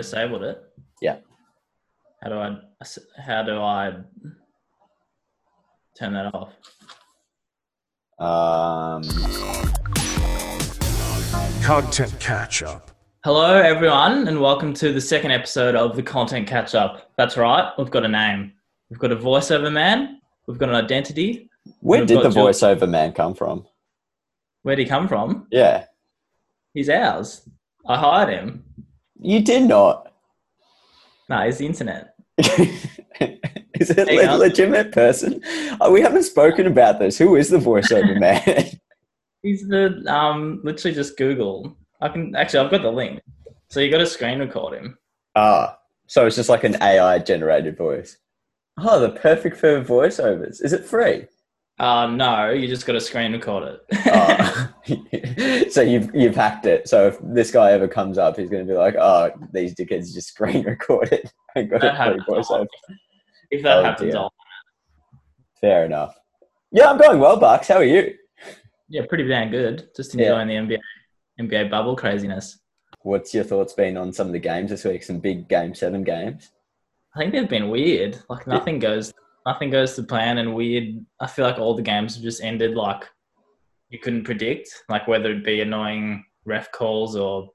disabled it. Yeah. How do I? How do I turn that off? Um, Content catch up. Hello, everyone, and welcome to the second episode of the Content Catch Up. That's right, we've got a name. We've got a voiceover man. We've got an identity. where did the got voiceover man come from? Where'd he come from? Yeah, He's ours. I hired him. You did not. No, it's the internet. is it a um, legitimate person? Oh, we haven't spoken about this. Who is the voiceover man? He's the um, literally just Google. I can actually, I've got the link. So you got to screen record him. Ah, so it's just like an AI generated voice. Oh, the perfect for voiceovers. Is it free? Uh, no, you just got to screen record it. Oh. so you've you've hacked it. So if this guy ever comes up, he's going to be like, "Oh, these dickheads just screen recorded and got That happens if that Oh, happens, dear. I'll, Fair enough. Yeah, I'm going well, Bucks. How are you? yeah, pretty damn good. Just Yeah. enjoying the NBA NBA bubble craziness. What's your thoughts been on some of the games this week? Some big Game Seven games. I think they've been weird. Like nothing goes, nothing goes to plan, and weird. I feel like all the games have just ended like you couldn't predict, like whether it be annoying ref calls or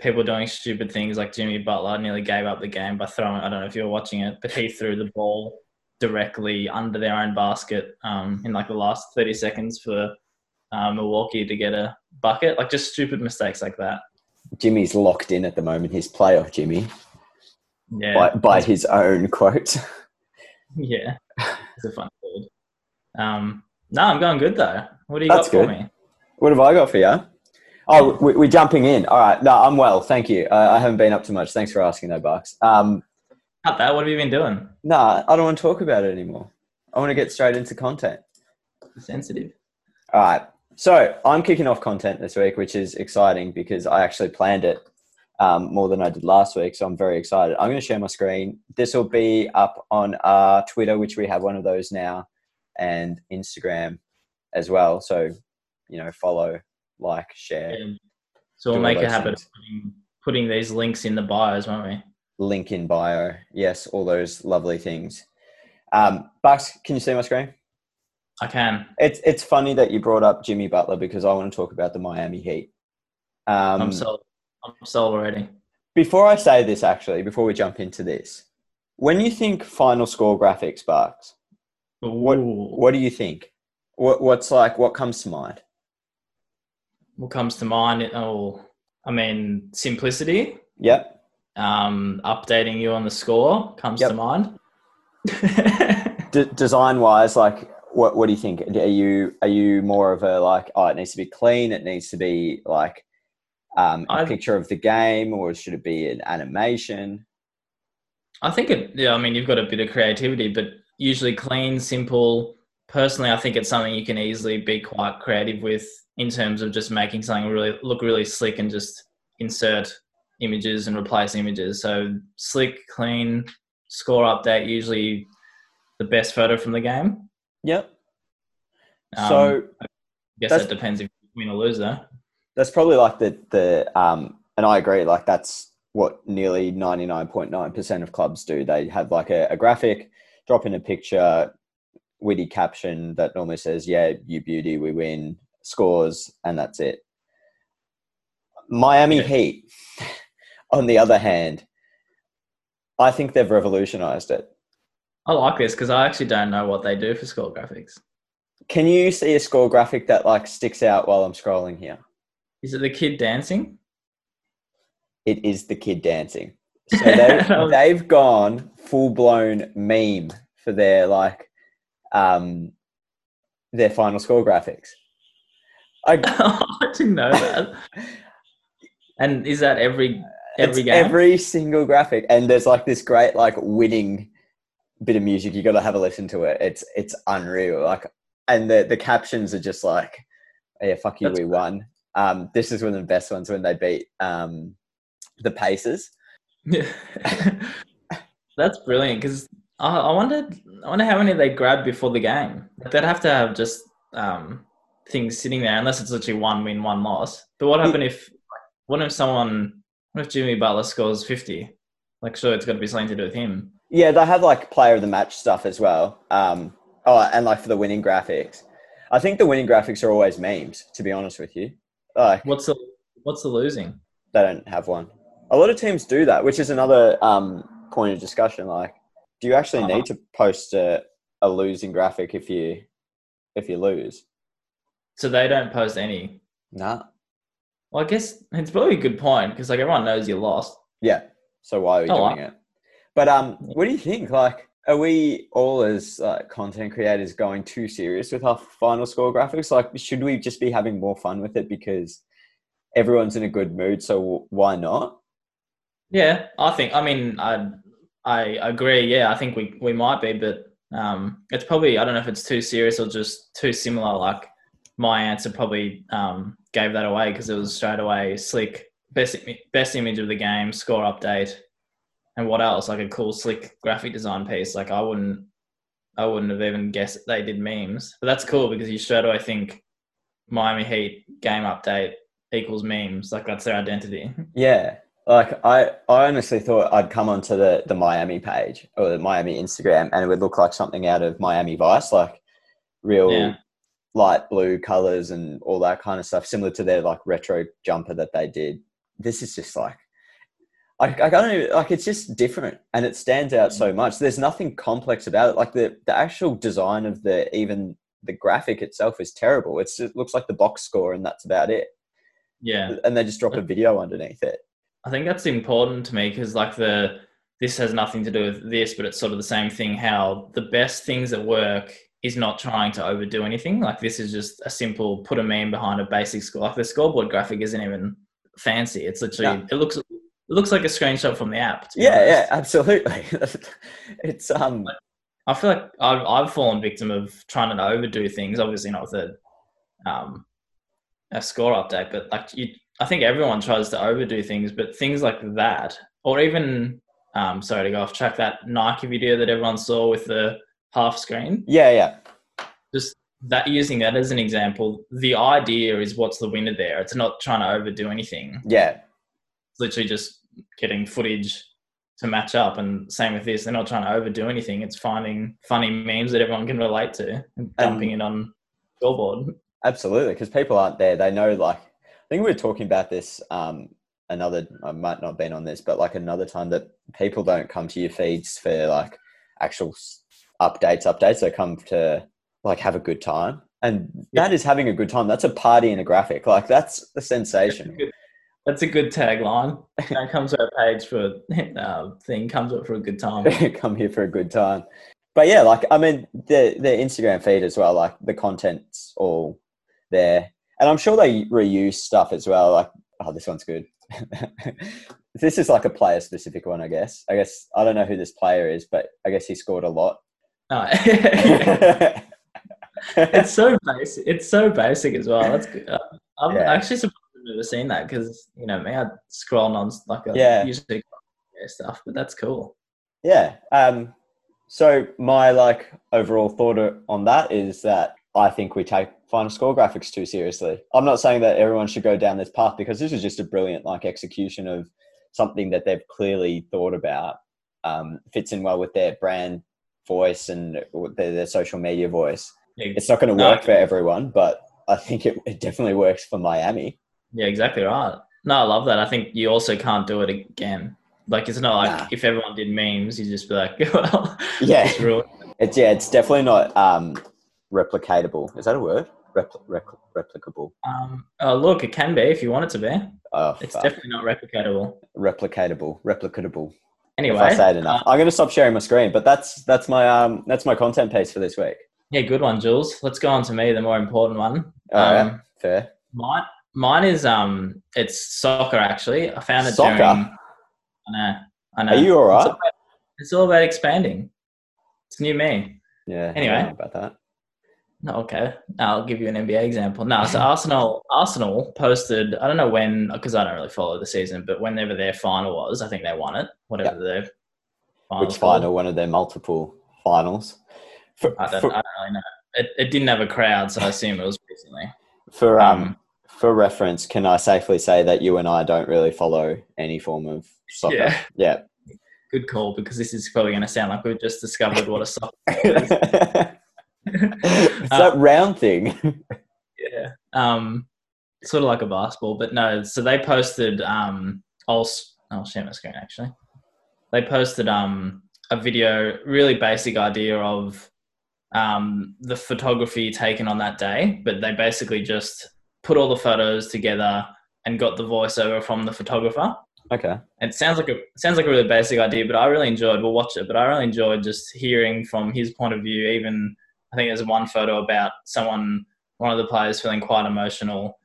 people doing stupid things. Like Jimmy Butler nearly gave up the game by throwing. I don't know if you were watching it, but he threw the ball directly under their own basket um, in like the last thirty seconds for uh, Milwaukee to get a bucket. Like just stupid mistakes like that. Jimmy's locked in at the moment. His playoff Jimmy Yeah, by, by his own quote. Yeah, it's a fun word. Um, no, I'm going good though. What do you That's got for me? What have I got for you? Oh, we, we're jumping in. All right. No, I'm well. Thank you. Uh, I haven't been up to much. Thanks for asking, though, Bucks. Um, Cut that. What have you been doing? nah, I don't want to talk about it anymore. I want to get straight into content. Sensitive. All right. So I'm kicking off content this week, which is exciting because I actually planned it um, more than I did last week. So I'm very excited. I'm going to share my screen. This will be up on our Twitter, which we have one of those now, and Instagram as well. So, you know, follow, like, share. Yeah. So we'll make a habit of putting, putting these links in the bios, won't we? link in bio. Yes, all those lovely things. Um, Bucks, can you see my screen? I can. It's it's funny that you brought up Jimmy Butler because I want to talk about the Miami Heat. Um, I'm sold. I'm sold already. before I say this, actually, before we jump into this, when you think final score graphics, Bucks, what what do you think? What what's like? What comes to mind? What comes to mind? Oh, I mean, simplicity. Yep. Um, updating you on the score comes Yep. to mind. D- design wise, like what what do you think? Are you are you more of a like oh it needs to be clean, it needs to be like um, a I- picture of the game, or should it be an animation? I think it. Yeah, I mean, you've got a bit of creativity, but usually clean, simple. Personally, I think it's something you can easily be quite creative with in terms of just making something really look really slick and just insert images and replace images. So slick, clean, score update. Usually, the best photo from the game. Yep. Um, so I guess that depends if you win or lose, though. That's probably like the the um, and I agree. Like that's what nearly ninety nine point nine percent of clubs do. They have like a, a graphic, drop in a picture, witty caption that normally says, "Yeah, you beauty, we win," scores, and that's it. Miami Yeah. Heat, on the other hand, I think they've revolutionized it. I like this because I actually don't know what they do for score graphics. Can you see a score graphic that like sticks out while I'm scrolling here? Is it the kid dancing? It is the kid dancing. So they've, they've gone full blown meme for their like um their final score graphics. I, I didn't know that. And is that every every it's game? every single graphic, and there's like this great like winning bit of music. You got to have a listen to it. It's it's unreal. Like, and the the captions are just like, "Yeah, fuck you, That's we won." Um, this is one of the best ones when they beat um the Pacers. That's brilliant because I, I wondered I wonder how many they grabbed before the game. They'd have to have just um, things sitting there unless it's literally one win, one loss. But what happened if what if someone What if Jimmy Butler scores 50? Like, sure, it's got to be something to do with him. Yeah, they have like player of the match stuff as well. Um, oh, and like for the winning graphics, I think the winning graphics are always memes. To be honest with you, like What's the What's the losing? they don't have one. A lot of teams do that, which is another um, point of discussion. Like, do you actually Uh-huh. need to post a, a losing graphic if you if you lose? So they don't post any. Nah. Well, I guess it's probably a good point because like everyone knows you lost. Yeah. So why are we Oh, doing wow. it? But um, what do you think? Like, are we all as uh, content creators going too serious with our final score graphics? Like, should we just be having more fun with it because everyone's in a good mood? So why not? Yeah, I think. I mean, I I agree. Yeah, I think we we might be, but um, it's probably I don't know if it's too serious or just too similar. Like my answer probably um, gave that away because it was straight away slick best best image of the game, score update, and what else? Like a cool slick graphic design piece. Like I wouldn't I wouldn't have even guessed they did memes, but that's cool because you straight away think Miami Heat game update equals memes. Like that's their identity. Yeah. Like I, I honestly thought I'd come onto the, the Miami page or the Miami Instagram and it would look like something out of Miami Vice, like real Yeah. light blue colors and all that kind of stuff, similar to their like retro jumper that they did. This is just like, I, I don't know, like it's just different and it stands out so mm. much. There's nothing complex about it. Like the, the actual design of the, even the graphic itself is terrible. It's, it looks like the box score and that's about it. Yeah. And they just drop a video underneath it. I think that's important to me because like the this has nothing to do with this, but it's sort of the same thing. How the best things that work is not trying to overdo anything. Like this is just a simple put a meme behind a basic score. Like the scoreboard graphic isn't even fancy. It's literally No. it looks it looks like a screenshot from the app. to be Yeah, yeah, absolutely. it's um I feel like I've I've fallen victim of trying to overdo things. Obviously not with a um a score update, but like you, I think everyone tries to overdo things, but things like that, or even um, sorry to go off track, that Nike video that everyone saw with the half screen, yeah, yeah. just that using that as an example, the idea is what's the winner there. It's not trying to overdo anything. Yeah. It's literally just getting footage to match up. And same with this, they're not trying to overdo anything. It's finding funny memes that everyone can relate to and dumping it on scoreboard. Absolutely, because people aren't there. They know, like, I think we were talking about this um, another. I might not have been on this, but like another time that people don't come to your feeds for like actual updates. Updates. They come to like have a good time, and that is having a good time. That's a party in a graphic. Like that's the sensation. That's a good tagline. Don't come to our page for uh, thing. Comes up for a good time. come here for a good time. But yeah, like I mean, the the Instagram feed as well. Like the content's all there, and I'm sure they reuse stuff as well. Like, oh, this one's good. this is like a player specific one, I guess. I guess I don't know who this player is, but I guess he scored a lot. No. it's so basic. It's so basic as well. That's good. Uh, I'm Yeah. actually surprised I've never seen that because you know me, I scroll on like a Yeah. usually stuff, but that's cool. yeah. Um. So my like overall thought on that is that I think we take final score graphics too seriously. I'm not saying that everyone should go down this path because this is just a brilliant like execution of something that they've clearly thought about. Um, fits in well with their brand voice and their, their social media voice. Yeah, It's not going to No. work for everyone, but I think it, it definitely works for Miami. Yeah, exactly right. No, I love that. I think you also can't do it again. Like it's not like Nah. if everyone did memes, you'd just be like, well, Yeah. it's. It's yeah, it's definitely not um, replicatable. Is that a word? Repl- repl- replicable. Um, oh, look, it can be if you want it to be. Oh, It's fuck. definitely not replicatable. replicatable, replicatable. Anyway, if I say it enough, uh, I'm going to stop sharing my screen. But that's that's my um that's my content piece for this week. yeah, good one, Jules. Let's go on to me, the more important one. All um, right, fair. Mine, mine is um, it's soccer actually. I found it Soccer? during. I know. I know. Are you all It's all, about, it's all about expanding. It's new me. Yeah. I Anyway. don't know about that. No, okay. I'll give you an NBA example. No, so Arsenal, Arsenal posted. I don't know when, because I don't really follow the season, but whenever their final was, I think they won it. Whatever their final. Which final? One of their multiple finals. For I don't, for, I don't really know. It, it didn't have a crowd, so I assume it was recently. for um, Um, For reference, can I safely say that you and I don't really follow any form of soccer? Yeah. Yeah. Good call because this is probably going to sound like we've just discovered what a soccer it's is. that round thing. yeah. Um, sort of like a basketball, but no. So they posted. Um, I'll I'll share my screen actually. They posted um a video, really basic idea of um the photography taken on that day, but they basically just put all the photos together and got the voiceover from the photographer. Okay. It sounds like a sounds like a really basic idea, but I really enjoyed. We'll watch it, but I really enjoyed just hearing from his point of view. Even I think there's one photo about someone, one of the players feeling quite emotional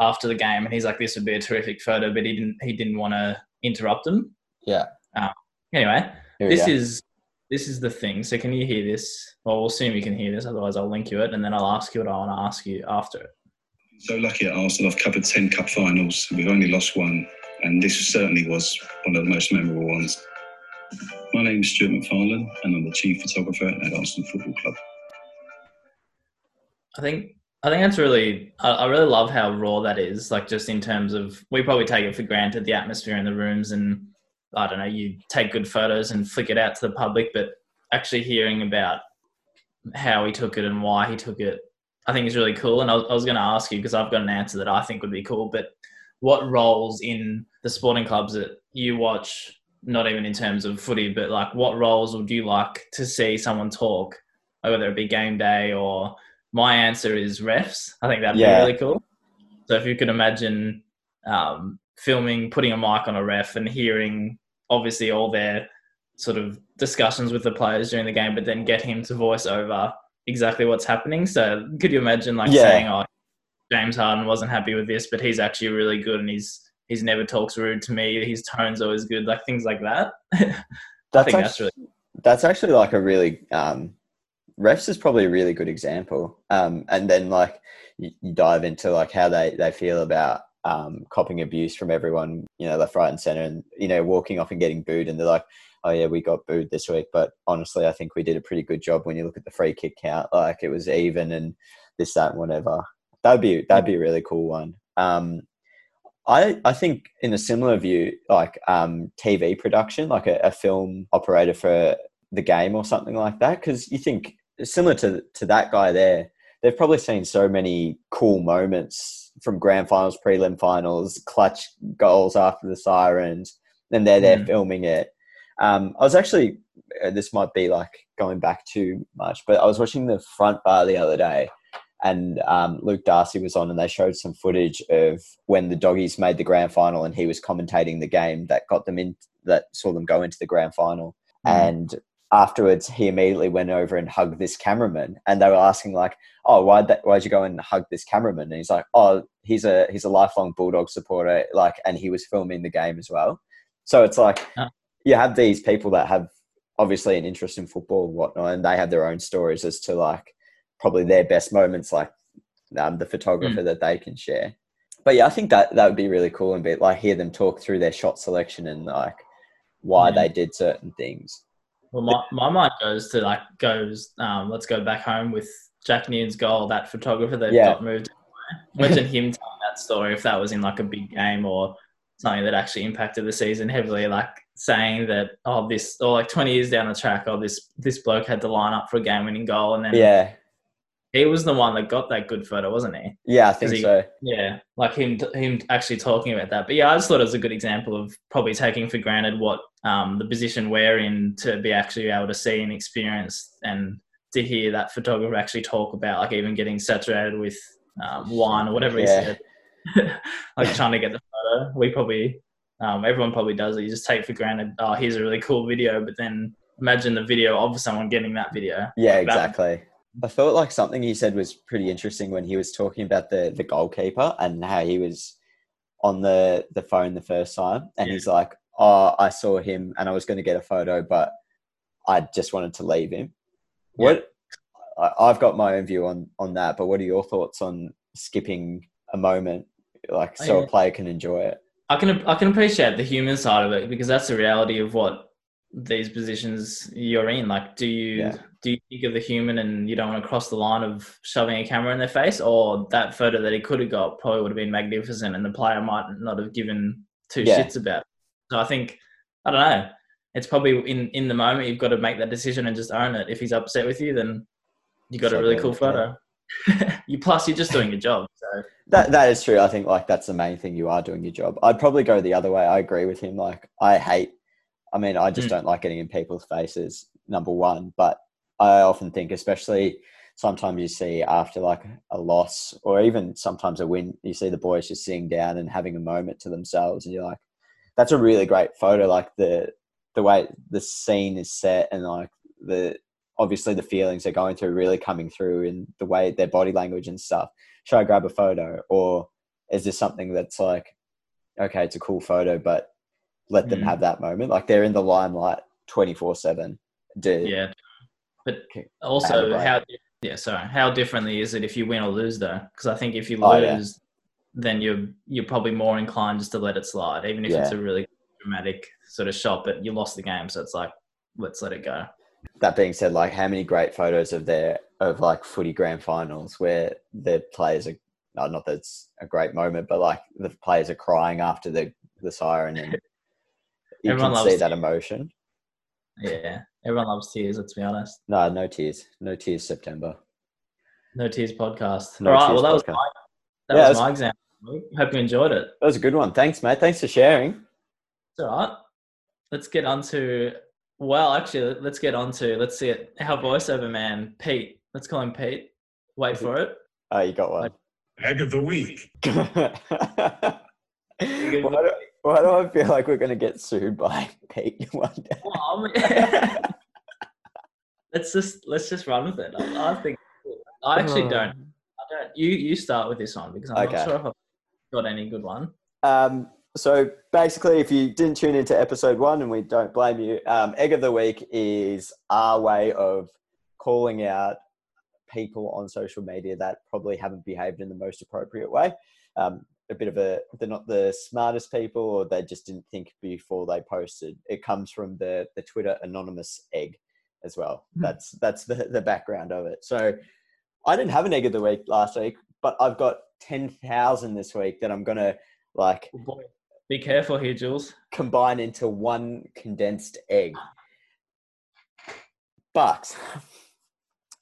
after the game, and he's like, "This would be a terrific photo," but he didn't. He didn't want to interrupt him. Yeah. Um, anyway, this go. is this is the thing. So can you hear this? Well, we'll assume you can hear this. Otherwise, I'll link you it, and then I'll ask you what I want to ask you after it. So lucky at Arsenal, I've covered 10 cup finals. We've only lost one, and this certainly was one of the most memorable ones. My name is Stuart MacFarlane, and I'm the chief photographer at Arsenal Football Club. I think I think that's really I, I really love how raw that is. Like just in terms of we probably take it for granted the atmosphere in the rooms and I don't know you take good photos and flick it out to the public, but actually hearing about how he took it and why he took it, I think is really cool. And I was, I was going to ask you because I've got an answer that I think would be cool. But what roles in the sporting clubs that you watch? Not even in terms of footy, but like what roles would you like to see someone talk, whether it be game day or my answer is refs. I think that'd Yeah. be really cool. So if you could imagine um, filming, putting a mic on a ref, and hearing obviously all their sort of discussions with the players during the game, but then get him to voice over exactly what's happening. So could you imagine like Yeah. saying, "Oh, James Harden wasn't happy with this, but he's actually really good, and he's he's never talks rude to me. His tone's always good, like things like that." I That's think that's actually, really that's actually like a really um, refs is probably a really good example. Um, and then like you, you dive into like how they they feel about um, copping abuse from everyone, you know, left, right, and center, and you know, walking off and getting booed, and they're like, "Oh yeah, we got booed this week," but honestly, I think we did a pretty good job when you look at the free kick count. Like it was even, and this, that, and whatever. That'd be that'd be a really cool one. Um, I I think in a similar view, like um, TV production, like a, a film operator for the game or something like that, because you think similar to to that guy there, they've probably seen so many cool moments from grand finals, prelim finals, clutch goals after the sirens, and they're there Mm. filming it. Um, I was actually uh, this might be like going back too much, but I was watching the front bar the other day and um, Luke Darcy was on, and they showed some footage of when the doggies made the grand final, and he was commentating the game that got them in, that saw them go into the grand final. Mm. And afterwards, he immediately went over and hugged this cameraman, and they were asking like, "Oh, why'd that, why'd you go and hug this cameraman?" And he's like, "Oh, he's a he's a lifelong Bulldog supporter, like, and he was filming the game as well." So it's like Ah. You have these people that have obviously an interest in football and whatnot, and they have their own stories as to like probably their best moments, like um, the photographer that they can share. But yeah, I think that that would be really cool and be like hear them talk through their shot selection and like why Yeah. they did certain things. Well, my, my mind goes to like goes. Um, let's go back home with Jack Newton's goal. That photographer that Yeah. got moved. Imagine him telling that story if that was in like a big game or something that actually impacted the season heavily. Like saying that oh this or like twenty years down the track, oh this this bloke had to line up for a game-winning goal, and then Yeah, he was the one that got that good photo, wasn't he? yeah, I think he- so. Yeah, like him him actually talking about that. But yeah, I just thought it was a good example of probably taking for granted what um, the position we're in to be actually able to see and experience and to hear that photographer actually talk about like even getting saturated with um, wine or whatever he Yeah. said. like trying to get the photo. We probably um, everyone probably does it. You just take for granted, oh, here's a really cool video, but then imagine the video of someone getting that video. Yeah, Like that- exactly. I thought like something he said was pretty interesting when he was talking about the the goalkeeper and how he was on the the phone the first time, and Yeah. he's like, "Oh, I saw him, and I was going to get a photo, but I just wanted to leave him." What I, I've got my own view on on that, but what are your thoughts on skipping a moment, like so Yeah. a player can enjoy it? I can I can appreciate the human side of it because that's the reality of what these positions you're in. Like, do you Yeah. do you think of the human and you don't want to cross the line of shoving a camera in their face, or that photo that he could have got probably would have been magnificent, and the player might not have given two Yeah. shits about. It. So I think I don't know. It's probably in in the moment you've got to make that decision and just own it. If he's upset with you, then you got So a really cool photo. you plus you're just doing your job. So That that is true. I think like that's the main thing. You are doing your job. I'd probably go the other way. I agree with him. Like I hate. I mean, I just Mm. don't like getting in people's faces. Number one, but I often think, especially sometimes you see after like a loss or even sometimes a win, you see the boys just sitting down and having a moment to themselves, and you're like, that's a really great photo. Like the the way the scene is set and like the obviously the feelings they're going through really coming through in the way their body language and stuff should I grab a photo or is this something that's like, okay, it's a cool photo, but let them Mm. have that moment? Like they're in the limelight 24 seven. Yeah, but also how yeah sorry how differently is it if you win or lose though? Because I think if you Oh, yeah. lose, then you're you're probably more inclined just to let it slide, even if it's a really dramatic sort of shot. But you lost the game, so it's like let's let it go. That being said, like how many great photos of there of like footy grand finals where the players are no, not that it's a great moment, but like the players are crying after the the siren and you Everyone can see that tears. emotion. Yeah, everyone loves tears. Let's be honest. No, no tears, no tears. September. No tears podcast. No All right, Tears well that was my that Yeah, was that's- my example. Hope you enjoyed it. That was a good one. Thanks, mate. Thanks for sharing. It's all right. Let's get on to well, actually, let's get on to let's see it. Our voiceover man, Pete. Let's call him Pete. Wait for it. Oh, you got one. Egg of the week. why, do, why do I feel like we're going to get sued by Pete one day? Well, I mean- let's just let's just run with it. I, I think I actually don't. I don't. You you start with this one because I'm Okay. not sure if I've got any good one. Um, so basically, if you didn't tune into episode one, and we don't blame you, um, Egg of the Week is our way of calling out people on social media that probably haven't behaved in the most appropriate way. Um, a bit of a, they're not the smartest people, or they just didn't think before they posted. It comes from the the Twitter anonymous egg as well. Hmm. That's that's the the background of it. So I didn't have an egg of the week last week, but I've got ten thousand this week that I'm gonna like Oh. Be careful here, Jules. combine into one condensed egg. But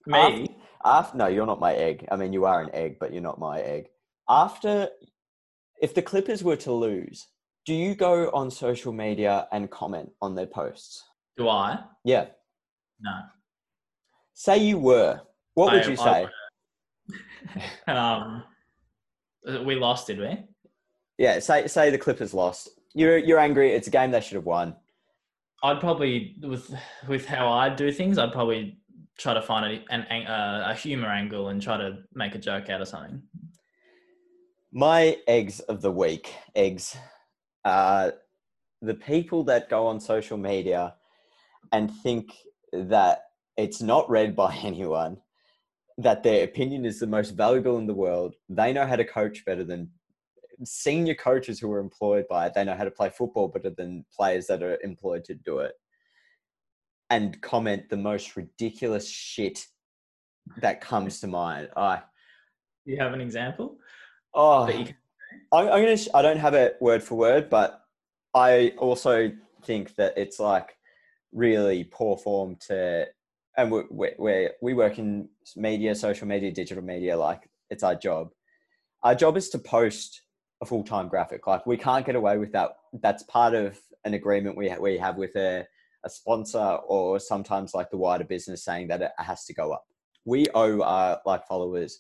Me. after no, you're not my egg. I mean, you are an egg, but you're not my egg. After, if the Clippers were to lose, do you go on social media and comment on their posts? Do I? Yeah. No. Say you were. What would you I say? Um, we lost, did we? Yeah. Say say the Clippers lost. You're you're angry. It's a game they should have won. I'd probably with with how I do things, I'd probably try to find a, an ang- uh, a humor angle and try to make a joke out of something. My eggs of the week, eggs, are the people that go on social media and think that it's not read by anyone, that their opinion is the most valuable in the world. They know how to coach better than senior coaches who are employed by it. They know how to play football better than players that are employed to do it. And comment the most ridiculous shit that comes to mind. I Do you have an example? oh can- I'm, I'm gonna. sh- I don't have it word for word, but I also think that it's like really poor form to, and we we we we work in media, social media, digital media. Like it's our job. Our job is to post a full time graphic. Like we can't get away with that. That's part of an agreement we ha- we have with a a sponsor or sometimes like the wider business saying that it has to go up. We owe our like followers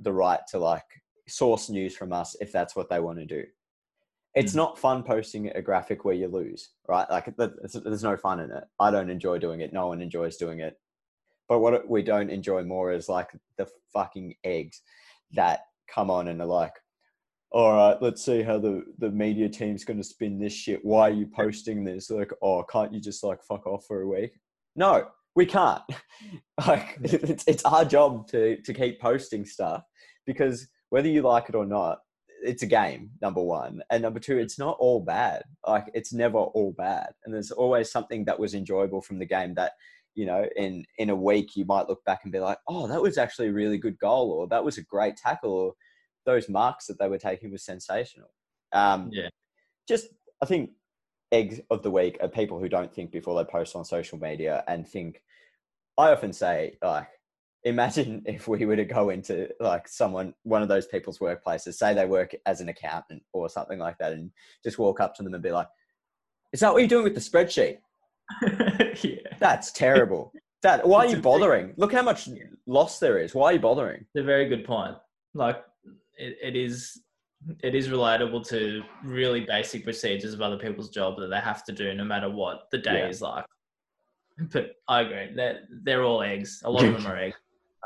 the right to like source news from us if that's what they want to do. It's Mm. not fun posting a graphic where you lose, right? Like there's no fun in it. I don't enjoy doing it. No one enjoys doing it. But what we don't enjoy more is like the fucking eggs that come on and are like, all right, let's see how the, the media team's going to spin this shit. Why are you posting this? Like, oh, can't you just like fuck off for a week? No, we can't. like, it's, it's our job to, to keep posting stuff because whether you like it or not, it's a game, number one. And number two, it's not all bad. Like, it's never all bad. And there's always something that was enjoyable from the game that you know, in in a week you might look back and be like, oh, that was actually a really good goal, or that was a great tackle, or those marks that they were taking was sensational. Um, Yeah. Just, I think eggs of the week are people who don't think before they post on social media and think. I often say, like, imagine if we were to go into like someone, one of those people's workplaces, say they work as an accountant or something like that, and just walk up to them and be like, "Is that what you're doing with the spreadsheet? yeah. That's terrible. That why are you bothering? Look how much loss there is. Why are you bothering? It's a very good point. Like it, it is it is relatable to really basic procedures of other people's job that they have to do no matter what the day Yeah. is like. But I agree. They're they're all eggs. A lot of them are eggs.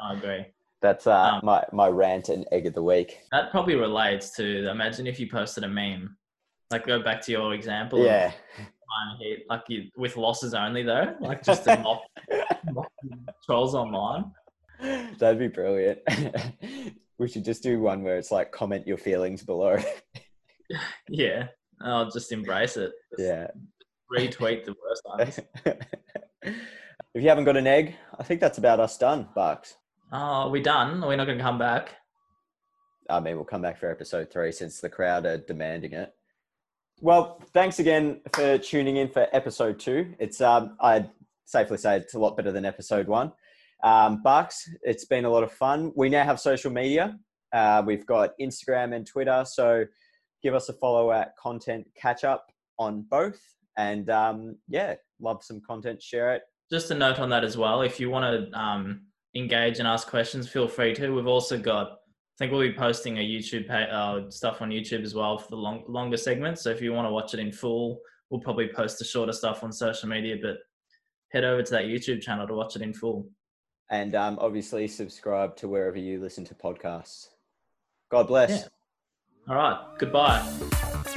I agree. That's uh, Um, my my rant and egg of the week. That probably relates to imagine if you posted a meme. Like go back to your example Yeah, hit like you, with losses only though. Like just to mock, mock trolls online. that'd be brilliant. we should just do one where it's like comment your feelings below. Yeah. I'll just embrace it. Just yeah. Retweet the worst ones. if you haven't got an egg, I think that's about us done, Bucks. Oh, are we done? Are we not going to come back? I mean, we'll come back for episode three since the crowd are demanding it. Well, thanks again for tuning in for episode two. It's um, I'd safely say it's a lot better than episode one. Um, Bucks, it's been a lot of fun. We now have social media. Uh, we've got Instagram and Twitter, so give us a follow at Content Catch Up on both. And um, yeah, love some content. Share it. Just a note on that as well. If you want to um, engage and ask questions, feel free to. We've also got, I think we'll be posting a YouTube pa- uh, stuff on YouTube as well for the long, longer segments. So if you want to watch it in full, we'll probably post the shorter stuff on social media. But head over to that YouTube channel to watch it in full. And um, obviously, subscribe to wherever you listen to podcasts. God bless. Yeah. All right. Goodbye.